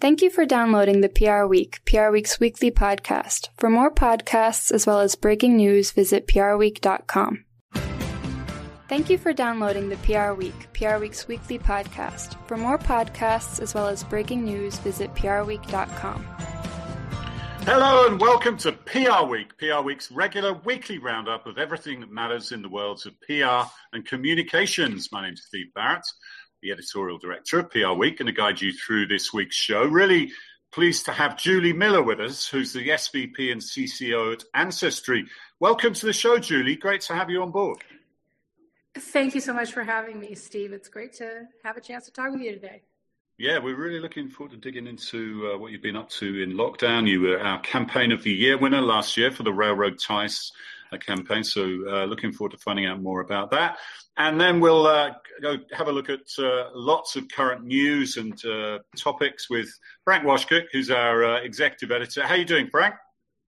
Thank you for downloading the PR Week, PR Week's weekly podcast. For more podcasts as well as breaking news, visit prweek.com. Thank you for downloading the PR Week, PR Week's weekly podcast. For more podcasts as well as breaking news, visit prweek.com. Hello and welcome to PR Week, PR Week's regular weekly roundup of everything that matters in the worlds of PR and communications. My name is Steve Barrett the editorial director of PR Week, going to guide you through this week's show. Really pleased to have Julie Miller with us, who's the SVP and CCO at Ancestry. Welcome to the show, Julie. Great to have you on board. Thank you so much for having me, Steve. It's great to have a chance to talk with you today. Yeah, we're really looking forward to digging into uh, what you've been up to in lockdown. You were our campaign of the year winner last year for the Railroad Ties uh, campaign, so uh, looking forward to finding out more about that. And then we'll uh, go have a look at uh, lots of current news and uh, topics with Frank Washkuch, who's our uh, executive editor. How are you doing, Frank?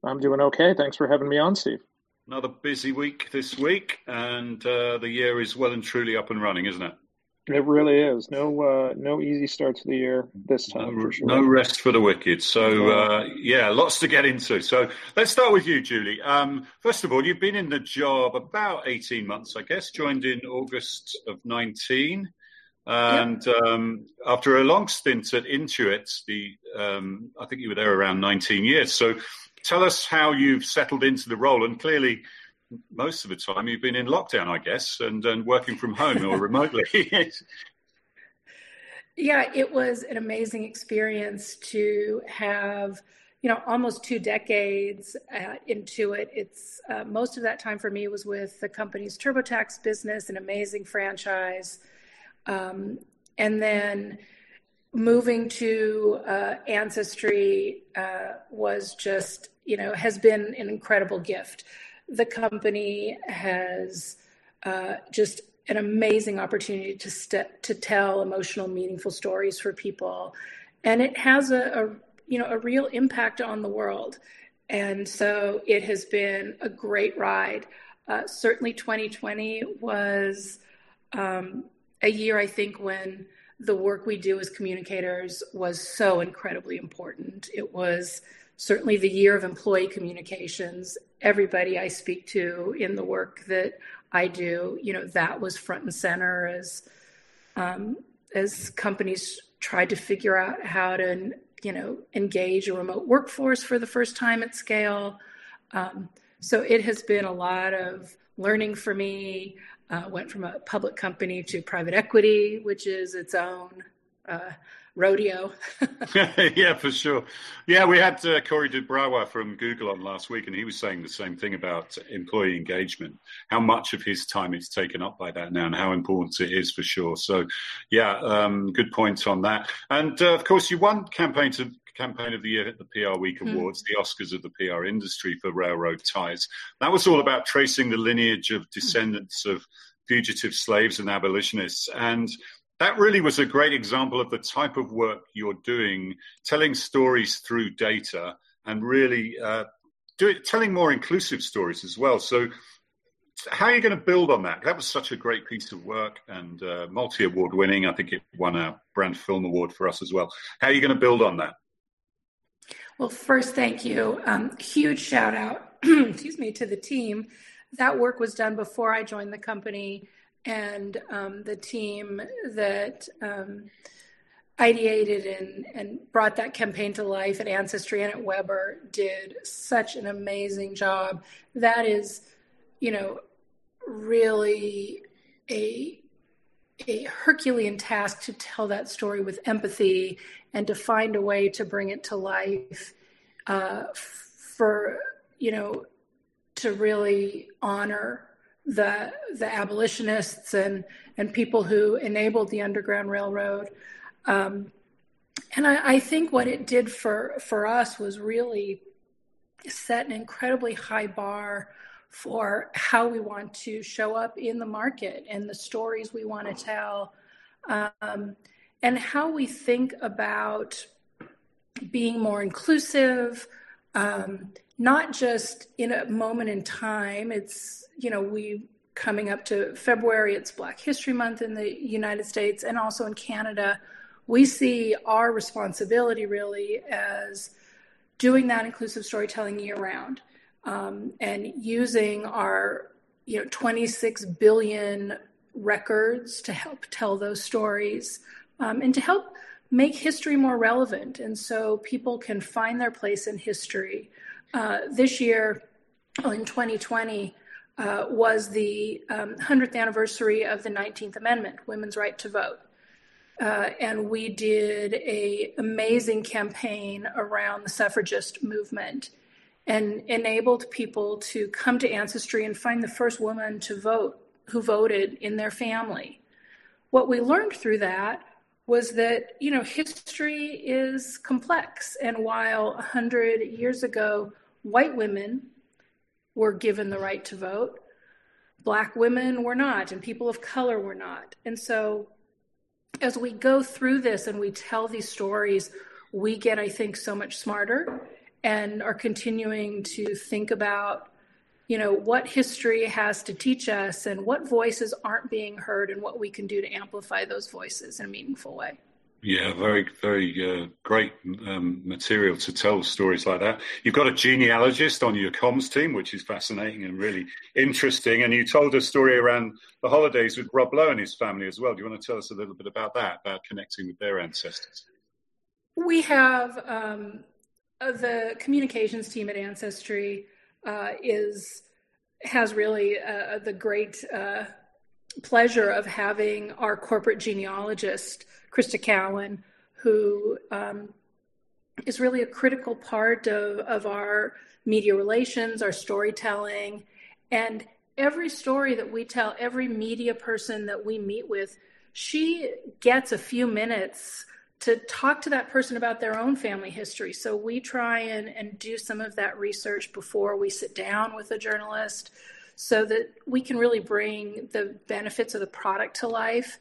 I'm doing okay. Thanks for having me on, Steve. Another busy week this week, and uh, the year is well and truly up and running, isn't it? It really is. No, uh, no easy start to the year this time. No, sure. no rest for the wicked. So uh, yeah, lots to get into. So let's start with you, Julie. Um, first of all, you've been in the job about eighteen months, I guess. Joined in August of nineteen, and yep. um, after a long stint at Intuit, the um, I think you were there around nineteen years. So tell us how you've settled into the role, and clearly most of the time you've been in lockdown, I guess, and, and working from home or remotely. yeah, it was an amazing experience to have, you know, almost two decades uh, into it. It's uh, most of that time for me was with the company's TurboTax business, an amazing franchise, um, and then moving to uh, Ancestry uh, was just, you know, has been an incredible gift the company has uh, just an amazing opportunity to st- to tell emotional, meaningful stories for people, and it has a, a you know a real impact on the world. And so it has been a great ride. Uh, certainly, 2020 was um, a year I think when the work we do as communicators was so incredibly important. It was certainly the year of employee communications. Everybody I speak to in the work that I do, you know, that was front and center as um, as companies tried to figure out how to, you know, engage a remote workforce for the first time at scale. Um, so it has been a lot of learning for me. Uh, went from a public company to private equity, which is its own uh, rodeo. yeah, for sure. Yeah, we had uh, Corey duBrowa from Google on last week, and he was saying the same thing about employee engagement, how much of his time is taken up by that now, and how important it is for sure. So, yeah, um, good point on that. And uh, of course, you won campaign to campaign of the year at the PR Week hmm. Awards, mm. the Oscars of the PR industry for Railroad Ties. That was all about tracing the lineage of descendants mm. of fugitive slaves and abolitionists. And that really was a great example of the type of work you're doing, telling stories through data and really uh, it, telling more inclusive stories as well. So, how are you going to build on that? That was such a great piece of work and uh, multi award winning. I think it won a Brand Film Award for us as well. How are you going to build on that? Well, first, thank you. Um, huge shout out, excuse me, to the team. That work was done before I joined the company and um, the team that um, ideated and, and brought that campaign to life at Ancestry and at Weber did such an amazing job. That is, you know, really a a Herculean task to tell that story with empathy and to find a way to bring it to life uh, for you know to really honor the the abolitionists and and people who enabled the Underground Railroad. Um, and I, I, think what it did for for us was really set an incredibly high bar for how we want to show up in the market and the stories we want to tell, um, and how we think about being more inclusive, um, not just in a moment in time. It's, you know, we coming up to February, it's Black History Month in the United States and also in Canada. we see our responsibility really as doing that inclusive storytelling year round um, and using our you know 26 billion records to help tell those stories um, and to help make history more relevant and so people can find their place in history uh, this year in 2020 uh, was the um, 100th anniversary of the 19th amendment women's right to vote. Uh, and we did a amazing campaign around the suffragist movement and enabled people to come to ancestry and find the first woman to vote who voted in their family. What we learned through that was that you know history is complex. And while 100 years ago white women were given the right to vote black women were not and people of color were not. And so as we go through this and we tell these stories, we get, I think, so much smarter and are continuing to think about you know what history has to teach us and what voices aren't being heard and what we can do to amplify those voices in a meaningful way yeah, very, very uh, great um, material to tell stories like that. You've got a genealogist on your comms team, which is fascinating and really interesting. And you told a story around the holidays with Rob Lowe and his family as well. Do you want to tell us a little bit about that, about connecting with their ancestors? We have um, the communications team at Ancestry uh, is has really uh, the great uh, pleasure of having our corporate genealogist Crista Cowan, who um, is really a critical part of, of our media relations, our storytelling. And every story that we tell, every media person that we meet with, she gets a few minutes to talk to that person about their own family history. So we try and, and do some of that research before we sit down with a journalist so that we can really bring the benefits of the product to life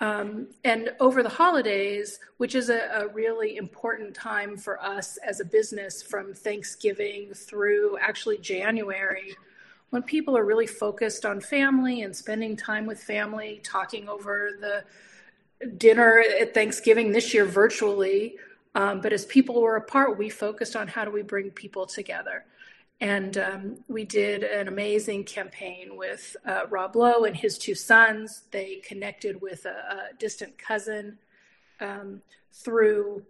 um, and over the holidays, which is a, a, really important time for us as a business from Thanksgiving through actually January, when people are really focused on family and spending time with family, talking over the dinner at Thanksgiving this year virtually. Um, but as people were apart, we focused on how do we bring people together. And um, we did an amazing campaign with uh, Rob Lowe and his two sons. They connected with a, a distant cousin um, through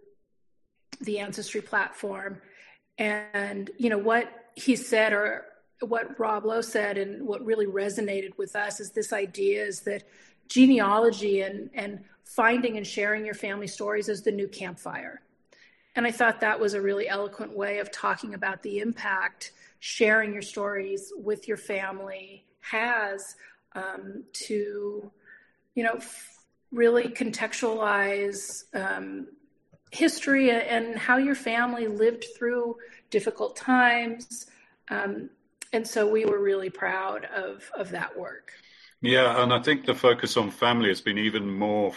the Ancestry platform. And, you know, what he said or what Rob Lowe said and what really resonated with us is this idea is that genealogy and, and finding and sharing your family stories is the new campfire. And I thought that was a really eloquent way of talking about the impact sharing your stories with your family has um, to, you know, f- really contextualize um, history and how your family lived through difficult times. Um, and so we were really proud of, of that work. Yeah, and I think the focus on family has been even more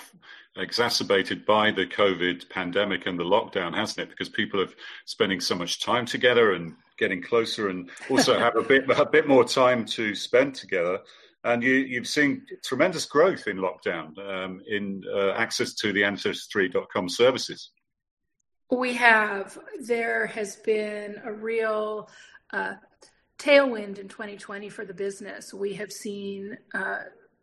exacerbated by the COVID pandemic and the lockdown, hasn't it? Because people are spending so much time together and getting closer, and also have a bit a bit more time to spend together. And you, have seen tremendous growth in lockdown um, in uh, access to the ancestry.com services. We have. There has been a real uh, tailwind in 2020 for the business. We have seen uh,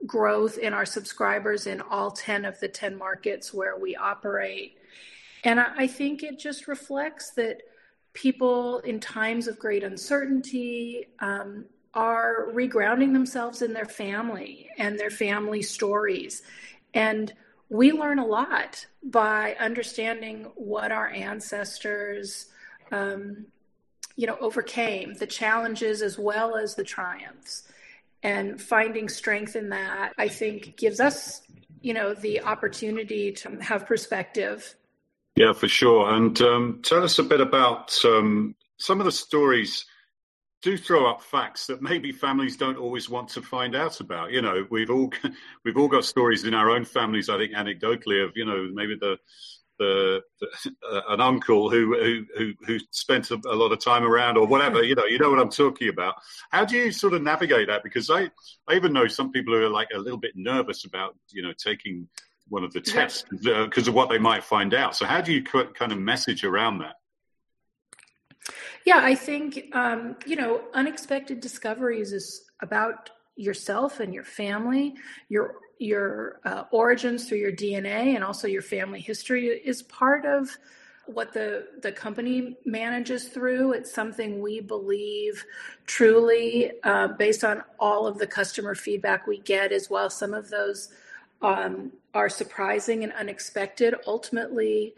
growth in our subscribers in all 10 of the 10 markets where we operate. And I think it just reflects that people in times of great uncertainty um, are regrounding themselves in their family and their family stories. And we learn a lot by understanding what our ancestors, um, you know, overcame, the challenges as well as the triumphs. And finding strength in that i think gives us you know the opportunity to have perspective. Yeah for sure. And um, tell us a bit about um, some of the stories. Do throw up facts that maybe families don't always want to find out about. You know we've all we've all got stories in our own families i think anecdotally of you know maybe the the, the uh, an uncle who who who spent a, a, lot of time around or whatever. You know, you know what I'm talking about. How do you sort of navigate that? Because I I even know some people who are like a little bit nervous about you know taking one of the tests because of what they might find out. So how do you kind of message around that? Yeah, I think um, you know, unexpected discoveries is about yourself and your family, your your uh, origins through your DNA, and also your family history is part of what the the company manages through. It's something we believe truly, uh, based on all of the customer feedback we get, as well. Some of those um, are surprising and unexpected. Ultimately,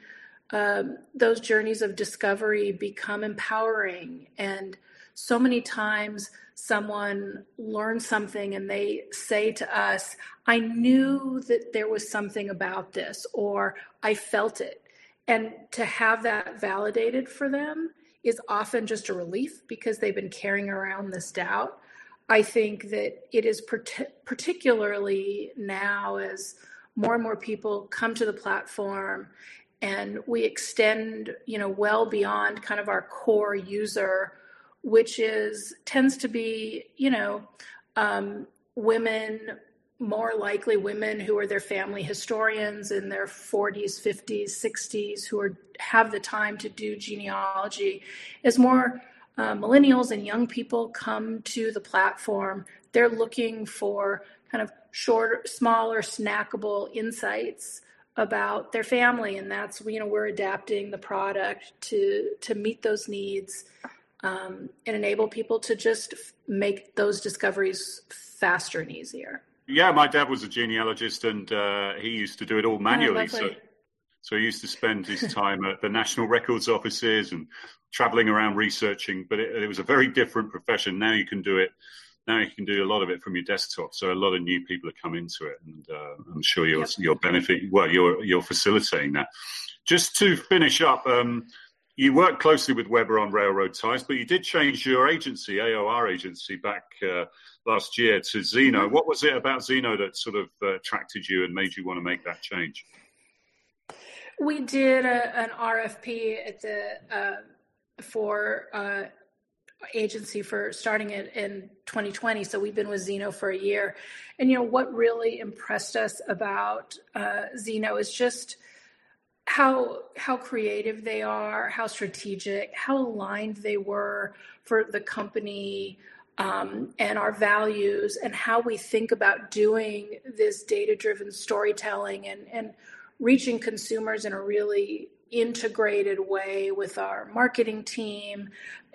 um, those journeys of discovery become empowering. And so many times, someone learns something and they say to us, I knew that there was something about this, or I felt it. And to have that validated for them is often just a relief because they've been carrying around this doubt. I think that it is particularly now as more and more people come to the platform and we extend, you know, well beyond kind of our core user, which is tends to be, you know, um, women more likely women who are their family historians in their 40s 50s 60s who are have the time to do genealogy. As more uh, millennials and young people come to the platform they're looking for kind of shorter smaller snackable insights about their family. And that's you know we're adapting the product to to meet those needs um, and enable people to just make those discoveries faster and easier yeah, my dad was a genealogist, and uh, he used to do it all manually. Oh, so, so he used to spend his time at the national records offices and traveling around researching. But it, it, was a very different profession. Now you can do it. Now you can do a lot of it from your desktop. So a lot of new people have come into it, and uh, I'm sure you're yep. you're benefiting. Well, you're you're facilitating that. Just to finish up. Um, you worked closely with Weber on Railroad Ties, but you did change your agency, AOR agency, back uh, last year to Zeno. Mm-hmm. What was it about Zeno that sort of uh, attracted you and made you want to make that change? We did a, an RFP at the uh, for uh, agency for starting it in 2020. So we've been with Zeno for a year, and you know what really impressed us about uh, Zeno is just how how creative they are, how strategic, how aligned they were for the company um, and our values and how we think about doing this data driven storytelling and, and reaching consumers in a really integrated way with our marketing team.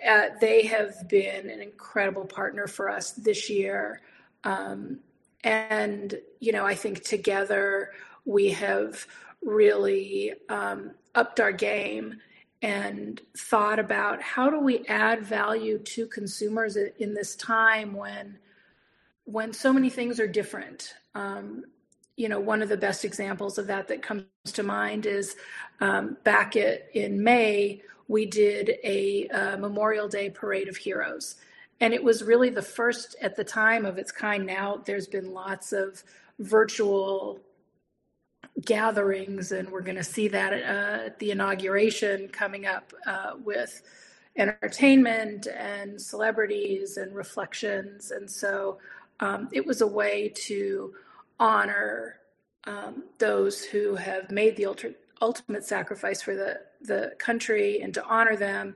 Uh, they have been an incredible partner for us this year. Um, and, you know, I think together we have really um, upped our game and thought about how do we add value to consumers in this time when when so many things are different. Um, you know one of the best examples of that that comes to mind is um, back at, in may we did a, a memorial day parade of heroes. And it was really the first at the time of its kind. Now there's been lots of virtual gatherings, and we're going to see that uh, at the inauguration coming up uh, with entertainment and celebrities and reflections. And so um, it was a way to honor um, those who have made the ultra, ultimate sacrifice for the, the country and to honor them,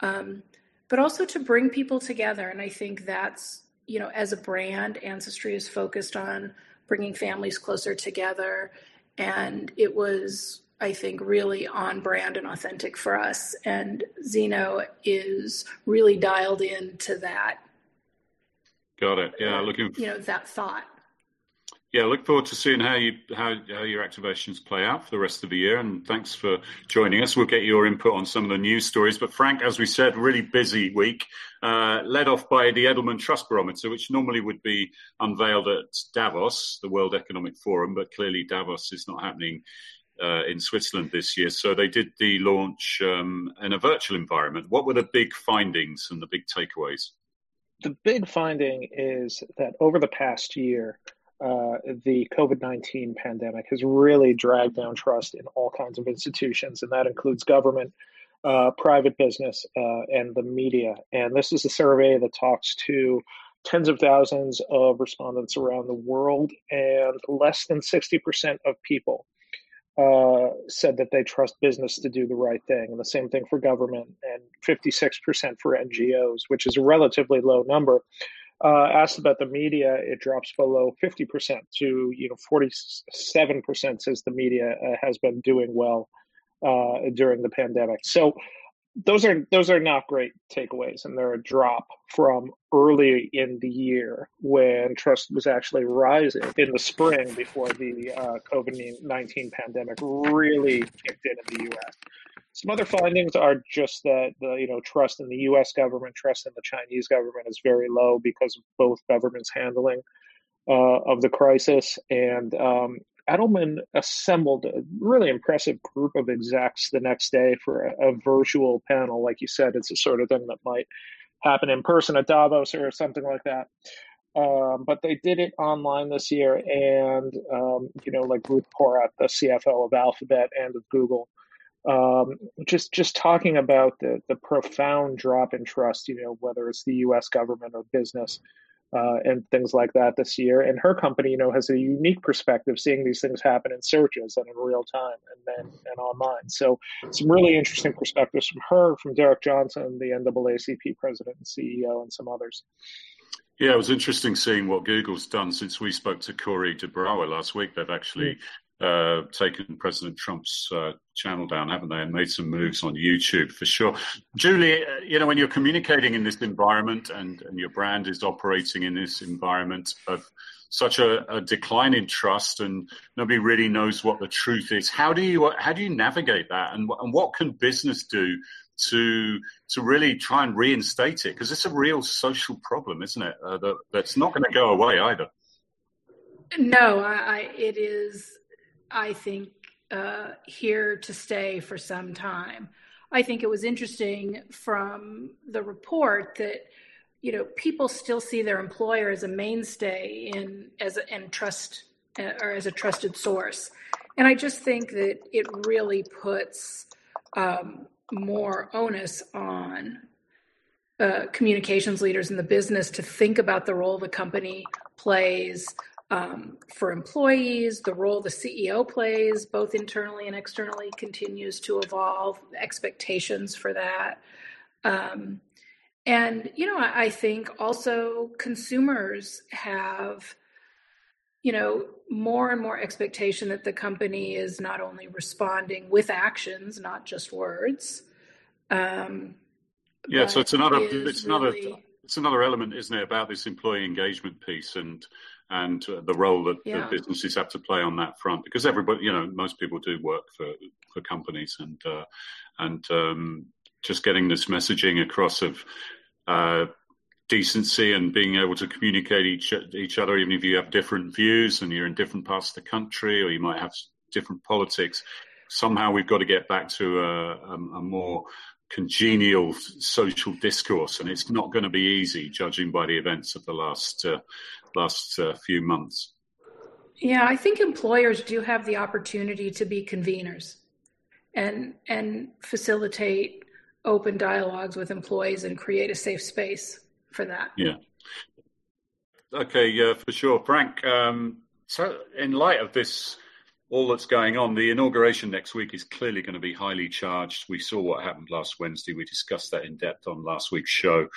um, but also to bring people together. And I think that's, you know, as a brand, Ancestry is focused on bringing families closer together and it was I think really on brand and authentic for us. And Zeno is really dialed into that. Got it. Yeah, looking. You know that thought. Yeah, look forward to seeing how you how, how your activations play out for the rest of the year. And thanks for joining us. We'll get your input on some of the news stories. But Frank, as we said, really busy week, uh, led off by the Edelman Trust Barometer, which normally would be unveiled at Davos, the World Economic Forum, but clearly Davos is not happening uh, in Switzerland this year. So they did the launch um, in a virtual environment. What were the big findings and the big takeaways? The big finding is that over the past year uh, the COVID 19 pandemic has really dragged down trust in all kinds of institutions, and that includes government, uh, private business, uh, and the media. And this is a survey that talks to tens of thousands of respondents around the world, and less than 60% of people uh, said that they trust business to do the right thing. And the same thing for government, and 56% for NGOs, which is a relatively low number. Uh, asked about the media, it drops below 50% to you know 47% says the media uh, has been doing well uh, during the pandemic. So those are those are not great takeaways, and they're a drop from early in the year when trust was actually rising in the spring before the uh, COVID nineteen pandemic really kicked in in the U.S. Some other findings are just that the you know trust in the U.S. government, trust in the Chinese government is very low because of both governments handling uh, of the crisis, and um, Edelman assembled a really impressive group of execs the next day for a, a, virtual panel. Like you said, it's the sort of thing that might happen in person at Davos or something like that. Um, but they did it online this year, and um, you know, like Ruth Porat, the CFO of Alphabet and of Google, um, just just talking about the the profound drop in trust. You know, whether it's the U.S. government or business uh, and things like that this year. And her company, you know, has a unique perspective, seeing these things happen in searches and in real time, and then and online. So some really interesting perspectives from her, from Derrick Johnson, the NAACP president and CEO, and some others. Yeah, it was interesting seeing what Google's done since we spoke to Corey duBrowa last week. They've actually uh, taken President Trump's uh, channel down, haven't they, and made some moves on YouTube for sure. Julie, uh, you know, when you're communicating in this environment and, and your brand is operating in this environment of such a, a, decline in trust and nobody really knows what the truth is, how do you how do you navigate that, and, and what can business do to to really try and reinstate it? Because it's a real social problem, isn't it? Uh, that, that's not going to go away either. No, I, I, it is I think, uh, here to stay for some time. I think it was interesting from the report that you know people still see their employer as a mainstay in as a, and trust uh, or as a trusted source, and I just think that it really puts um, more onus on uh, communications leaders in the business to think about the role the company plays um, for employees, the role the CEO plays, both internally and externally, continues to evolve. Expectations for that. Um, and, you know, I, I think also consumers have, you know, more and more expectation that the company is not only responding with actions, not just words. Um, yeah, so it's another, it's really, another, it's another element, isn't it, about this employee engagement piece and and uh, the role that yeah. the businesses have to play on that front because everybody you know most people do work for for companies and uh, and um, just getting this messaging across of uh, decency and being able to communicate each each other even if you have different views and you're in different parts of the country or you might have different politics somehow we've got to get back to a, a, a more congenial social discourse, and it's not going to be easy, judging by the events of the last uh, last uh, few months. Yeah, I think employers do have the opportunity to be conveners and and facilitate open dialogues with employees and create a safe space for that. Yeah. Okay, yeah, for sure, Frank. Um, so, in light of this all that's going on. The inauguration next week is clearly going to be highly charged. We saw what happened last Wednesday. We discussed that in depth on last week's show.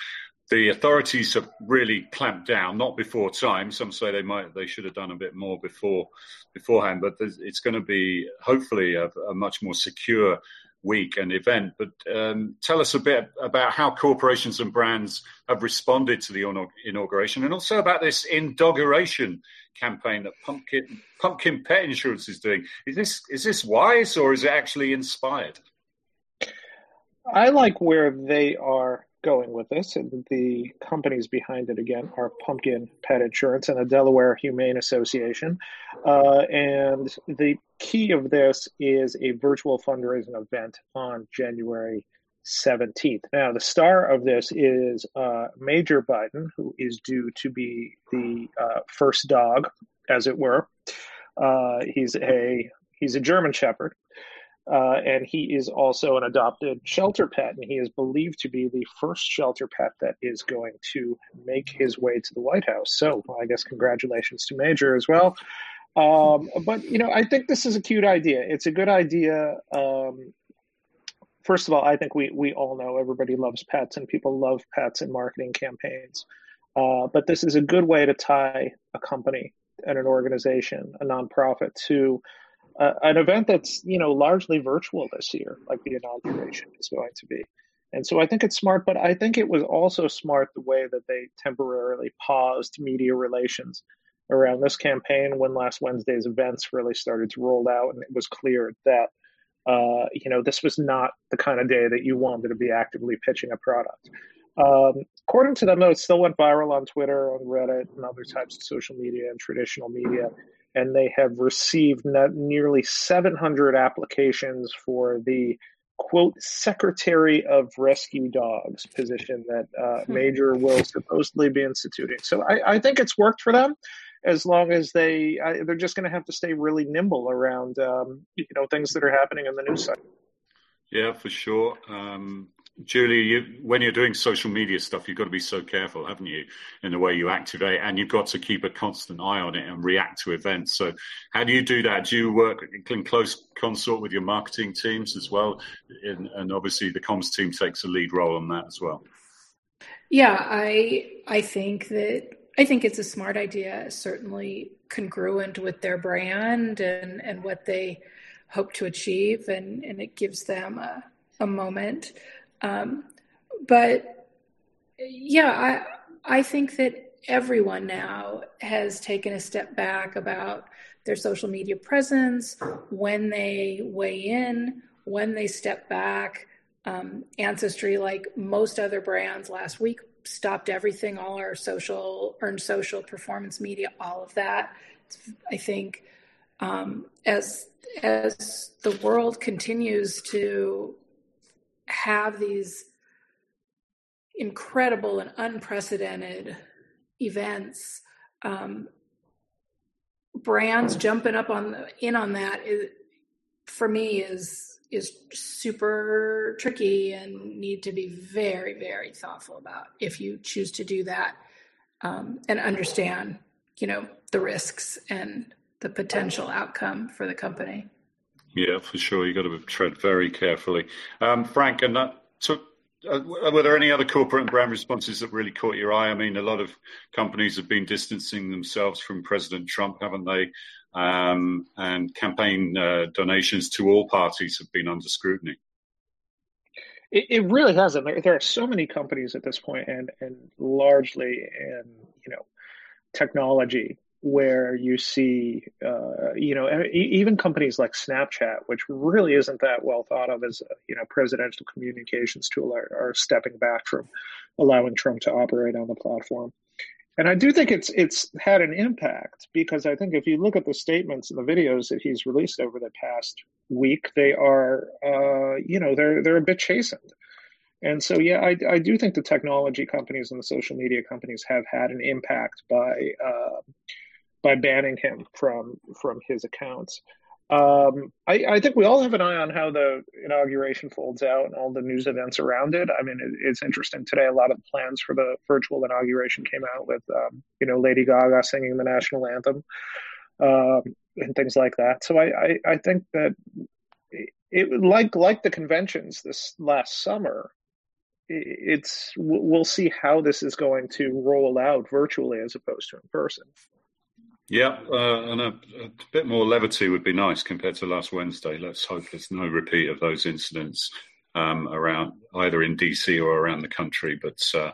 The authorities have really clamped down, not before time. Some say they might, they should have done a bit more before, beforehand. But it's going to be hopefully a, a much more secure week and event. But um, tell us a bit about how corporations and brands have responded to the inauguration, and also about this inauguration campaign that Pumpkin Pumpkin Pet Insurance is doing. Is this is this wise or is it actually inspired? I like where they are going with this, and the companies behind it again are Pumpkin Pet Insurance and the Delaware Humane Association. Uh, and the key of this is a virtual fundraising event on January 17th. Now, the star of this is uh, Major Biden, who is due to be the uh, first dog, as it were. Uh, he's a he's a German Shepherd, Uh, and he is also an adopted shelter pet, and he is believed to be the first shelter pet that is going to make his way to the White House. So, well, I guess congratulations to Major as well. Um, but you know, I think this is a cute idea. It's a good idea. Um, first of all, I think we we all know everybody loves pets, and people love pets in marketing campaigns. Uh, but this is a good way to tie a company and an organization, a nonprofit, to uh, an event that's you know largely virtual this year, like the inauguration is going to be. And so I think it's smart, but I think it was also smart the way that they temporarily paused media relations around this campaign when last Wednesday's events really started to roll out, and it was clear that uh, you know this was not the kind of day that you wanted to be actively pitching a product. Um, according to them, though, it still went viral on Twitter, on Reddit, and other types of social media and traditional media. And they have received nearly 700 applications for the quote secretary of rescue dogs position that uh, hmm. Major will supposedly be instituting. So I, I, think it's worked for them as long as they I, they're just going to have to stay really nimble around um, you know things that are happening in the news cycle. Yeah, for sure. Um, Julie, you, when you're doing social media stuff, you've got to be so careful, haven't you, in the way you activate, and you've got to keep a constant eye on it and react to events. So, how do you do that? Do you work in close consort with your marketing teams as well? In, and obviously, the comms team takes a lead role on that as well. Yeah, I I think that I think it's a smart idea, certainly congruent with their brand and and what they hope to achieve, and and it gives them a a moment um, but yeah, I I think that everyone now has taken a step back about their social media presence, when they weigh in, when they step back. Um, Ancestry, like most other brands, last week stopped everything, all our social, earned social, performance media, all of that. I think um, as as the world continues to have these incredible and unprecedented events um, brands jumping up on the, in on that is, for me is is super tricky and need to be very very thoughtful about if you choose to do that um, and understand you know the risks and the potential outcome for the company yeah, for sure. You've got to tread very carefully. Um, Frank, and that took. Uh, were there any other corporate and brand responses that really caught your eye? I mean, a lot of companies have been distancing themselves from President Trump, haven't they? Um, and campaign uh, donations to all parties have been under scrutiny. It, it really hasn't. There, there, are so many companies at this point, and and largely in you know technology where you see, uh, you know, even companies like Snapchat, which really isn't that well thought of as a, you know, presidential communications tool, are, are stepping back from allowing Trump to operate on the platform. And I do think it's it's had an impact because I think if you look at the statements and the videos that he's released over the past week, they are, uh, you know, they're they're a bit chastened. And so, yeah, I, I do think the technology companies and the social media companies have had an impact by uh, by banning him from from his accounts. Um, I, I, think we all have an eye on how the inauguration folds out and all the news events around it. I mean, it, it's interesting today. A lot of plans for the virtual inauguration came out with, um, you know, Lady Gaga singing the national anthem um, and things like that. So I, I, I think that it, it, like like the conventions this last summer. It's we'll see how this is going to roll out virtually as opposed to in person. Yeah, uh, and a, a, bit more levity would be nice compared to last Wednesday. Let's hope there's no repeat of those incidents um, around either in DC or around the country. But uh,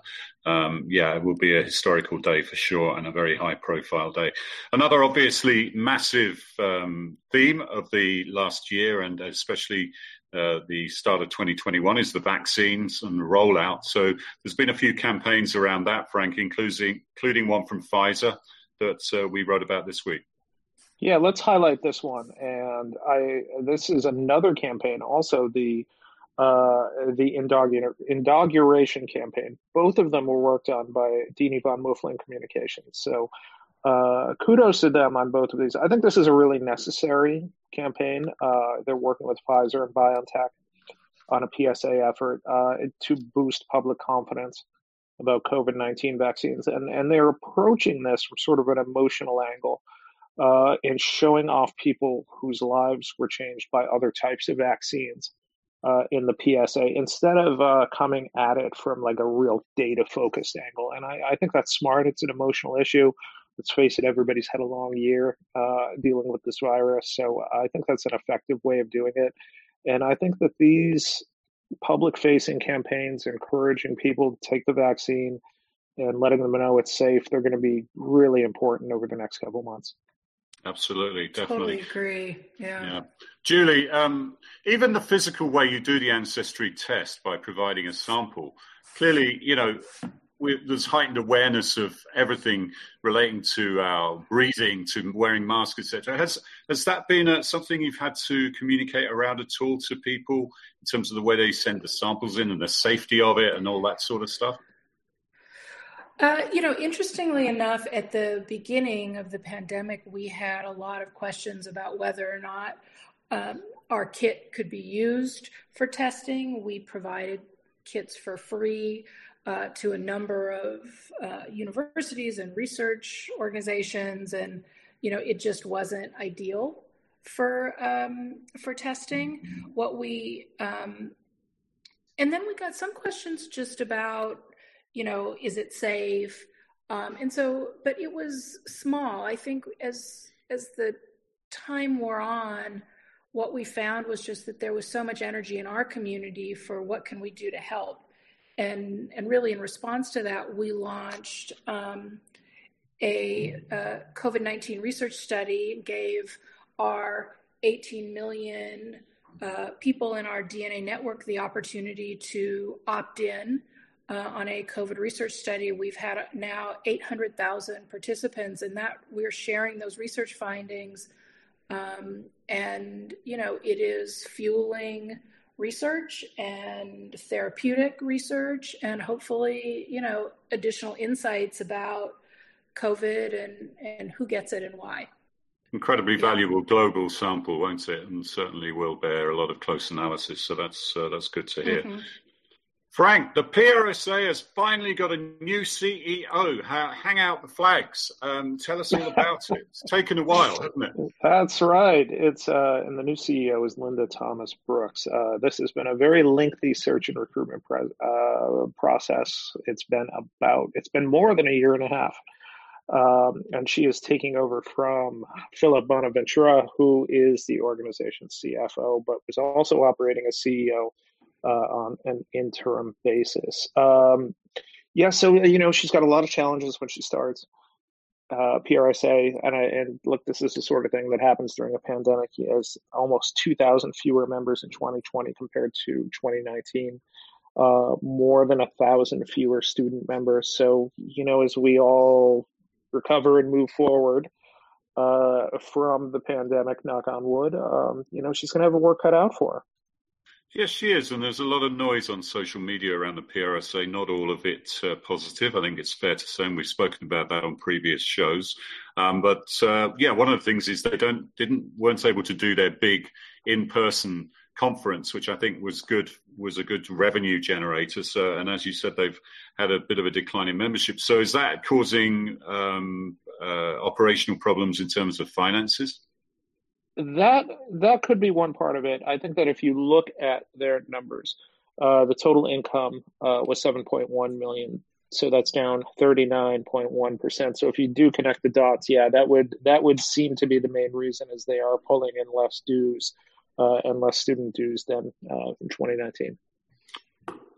um, yeah, it will be a historical day for sure and a very high profile day. Another obviously massive um, theme of the last year and especially uh, the start of 2021 is the vaccines and the rollout. So there's been a few campaigns around that, Frank, including, including one from Pfizer that uh, we wrote about this week. Yeah, let's highlight this one. And I this is another campaign, also the uh, the inauguration campaign. Both of them were worked on by Dini von Mueffling Communications. So uh, kudos to them on both of these. I think this is a really necessary campaign. Uh, they're working with Pfizer and BioNTech on a PSA effort uh, to boost public confidence about COVID 19 vaccines. And, and they're approaching this from sort of an emotional angle uh, and showing off people whose lives were changed by other types of vaccines. Uh, in the PSA instead of uh, coming at it from like a real data focused angle. And I, I, think that's smart. It's an emotional issue let's face it, everybody's had a long year uh, dealing with this virus. So I think that's an effective way of doing it. And I think that these public facing campaigns encouraging people to take the vaccine and letting them know it's safe, they're going to be really important over the next couple months. Absolutely, definitely. Totally agree. Yeah. yeah. Julie, um, even the physical way you do the ancestry test by providing a sample, clearly, you know, we, there's heightened awareness of everything relating to our breathing, to wearing masks, etc. Has has that been a, something you've had to communicate around at all to people in terms of the way they send the samples in and the safety of it and all that sort of stuff? Uh, you know, interestingly enough, at the beginning of the pandemic, we had a lot of questions about whether or not um, our kit could be used for testing. We provided kits for free uh, to a number of uh, universities and research organizations, and you know it just wasn't ideal for um, for testing. What we um, and then we got some questions just about you know is it safe, um, and so but it was small. I think as as the time wore on what we found was just that there was so much energy in our community for what can we do to help and and really in response to that, we launched um, a, a COVID nineteen research study. Gave our 18 million uh, people in our DNA network the opportunity to opt in uh, on a COVID research study. We've had now 800,000 participants, and that we're sharing those research findings. Um, and you know, it is fueling research and therapeutic research and hopefully you know additional insights about covid and and who gets it and why. Incredibly valuable global sample won't it? And certainly will bear a lot of close analysis. So that's uh, that's good to hear. Mm-hmm. Frank, the PRSA has finally got a new CEO. Hang out the flags. Um, tell us all about it. It's taken a while, hasn't it? That's right. It's uh, and the new CEO is Linda Thomas Brooks. Uh, this has been a very lengthy search and recruitment pre- uh, process. It's been about it's been more than a year and a half. Um, and she is taking over from Philip Bonaventura, who is the organization's CFO, but was also operating as CEO uh, on an interim basis. Um, yeah, so you know she's got a lot of challenges when she starts uh, PRSA, and I, and look, this is the sort of thing that happens during a pandemic. He has almost 2,000 fewer members in 2020 compared to 2019. Uh, more than a thousand fewer student members. So you know, as we all recover and move forward uh, from the pandemic, knock on wood, um, you know, she's going to have a work cut out for her. Yes, she is, and there's a lot of noise on social media around the PRSA. Not all of it uh, positive. I think it's fair to say, and we've spoken about that on previous shows. Um, but uh, yeah, one of the things is they don't didn't weren't able to do their big in-person conference, which I think was good was a good revenue generator. So, and as you said, they've had a bit of a decline in membership. So, is that causing um, uh, operational problems in terms of finances? That that could be one part of it. I think that if you look at their numbers, uh, the total income uh, was 7.1 million, so that's down 39.1 percent. So if you do connect the dots, yeah, that would that would seem to be the main reason, as they are pulling in less dues uh, and less student dues than uh, in 2019.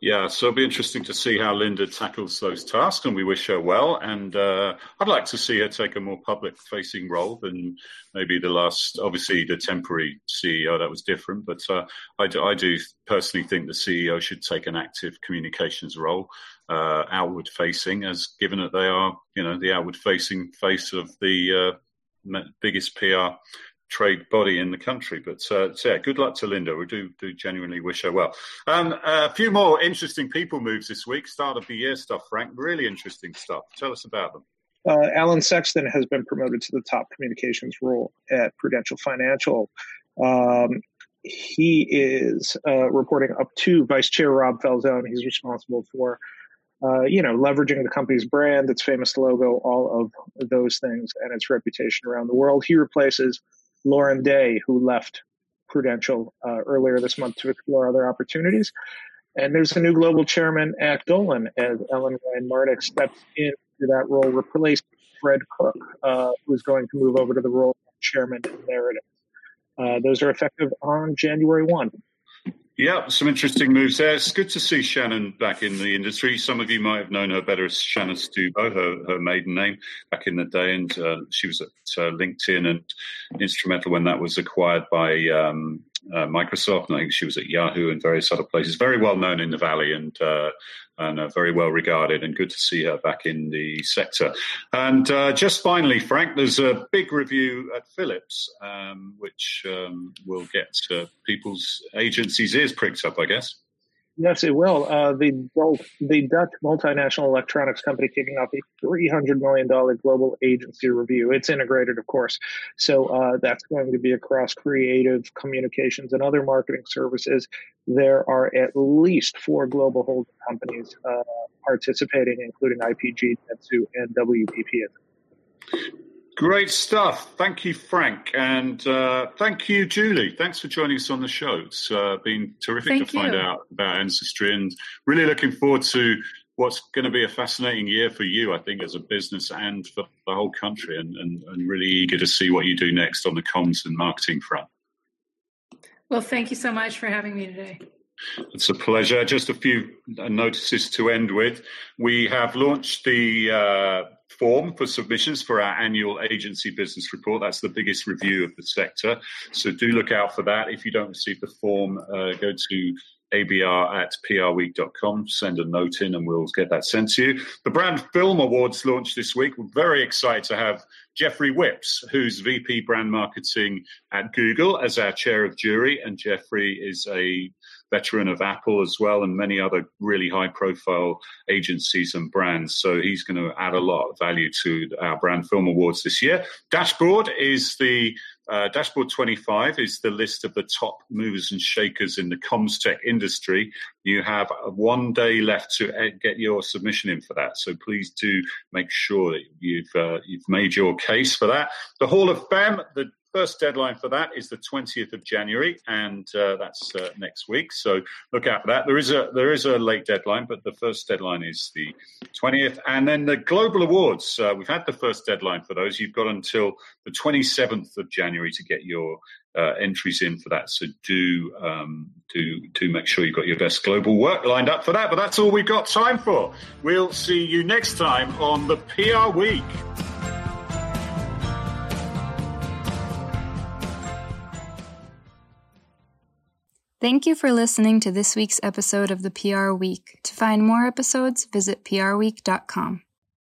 Yeah, so it'll be interesting to see how Linda tackles those tasks, and we wish her well. And uh, I'd like to see her take a more public facing role than maybe the last, obviously, the temporary CEO, that was different. But uh, I, do, I, do, personally think the CEO should take an active communications role, uh, outward facing, as given that they are, you know, the outward facing face of the uh, biggest PR trade body in the country. But uh, so yeah, good luck to Linda. We do do genuinely wish her well. Um, a few more interesting people moves this week. Start of the year stuff, Frank. Really interesting stuff. Tell us about them. Uh, Alan Sexton has been promoted to the top communications role at Prudential Financial. Um, he is uh, reporting up to Vice Chair Rob Falzone. He's responsible for, uh, you know, leveraging the company's brand, its famous logo, all of those things, and its reputation around the world. He replaces Lauren Day, who left Prudential uh, earlier this month to explore other opportunities. And there's a new global chairman at Golin as Ellen Ryan Mardiks steps into that role, replacing Fred Cook, uh, who's going to move over to the role of chairman emeritus. Uh, those are effective on January 1. Yeah, some interesting moves there. It's good to see Shannon back in the industry. Some of you might have known her better as Shannon Stubo, her, her maiden name, back in the day. And uh, she was at uh, LinkedIn and instrumental when that was acquired by um, uh, Microsoft. And I think she was at Yahoo and various other places. Very well known in the Valley and uh, and uh, very well regarded, and good to see her back in the sector. And uh, just finally, Frank, there's a big review at Philips, um, which um, will get uh, people's agencies' ears pricked up, I guess. Yes, it will. Uh, the the Dutch multinational electronics company kicking off a three hundred million dollar global agency review. It's integrated, of course, so uh, that's going to be across creative, communications, and other marketing services. There are at least four global holding companies uh, participating, including IPG, Dentsu, and WPP. Great stuff. Thank you, Frank. And uh, thank you, Julie. Thanks for joining us on the show. It's uh, been terrific thank to find out about Ancestry and really looking forward to what's going to be a fascinating year for you, I think, as a business and for the whole country. And, and, and really eager to see what you do next on the comms and marketing front. Well, thank you so much for having me today. It's a pleasure. Just a few notices to end with. We have launched the uh, form for submissions for our annual agency business report. That's the biggest review of the sector. So do look out for that. If you don't receive the form, uh, go to abr at prweek.com. Send a note in and we'll get that sent to you. The Brand Film Awards launched this week. We're very excited to have Jeffrey Whips, who's VP Brand Marketing at Google, as our chair of jury. And Jeffrey is a veteran of Apple as well and many other really high profile agencies and brands. So he's going to add a lot of value to our Brand Film Awards this year. Dashboard is the uh, Dashboard 25 is the list of the top movers and shakers in the comms tech industry. You have one day left to uh, get your submission in for that. So please do make sure that you've uh, you've made your case for that. The Hall of Fame, the First deadline for that is the 20th of January, and uh, that's uh, next week. So look out for that. There is a there is a late deadline, but the first deadline is the 20th. And then the global awards. Uh, we've had the first deadline for those. You've got until the 27th of January to get your uh, entries in for that. So do um, do do make sure you've got your best global work lined up for that. But that's all we've got time for. We'll see you next time on the PR Week. Thank you for listening to this week's episode of the PR Week. To find more episodes, visit prweek.com.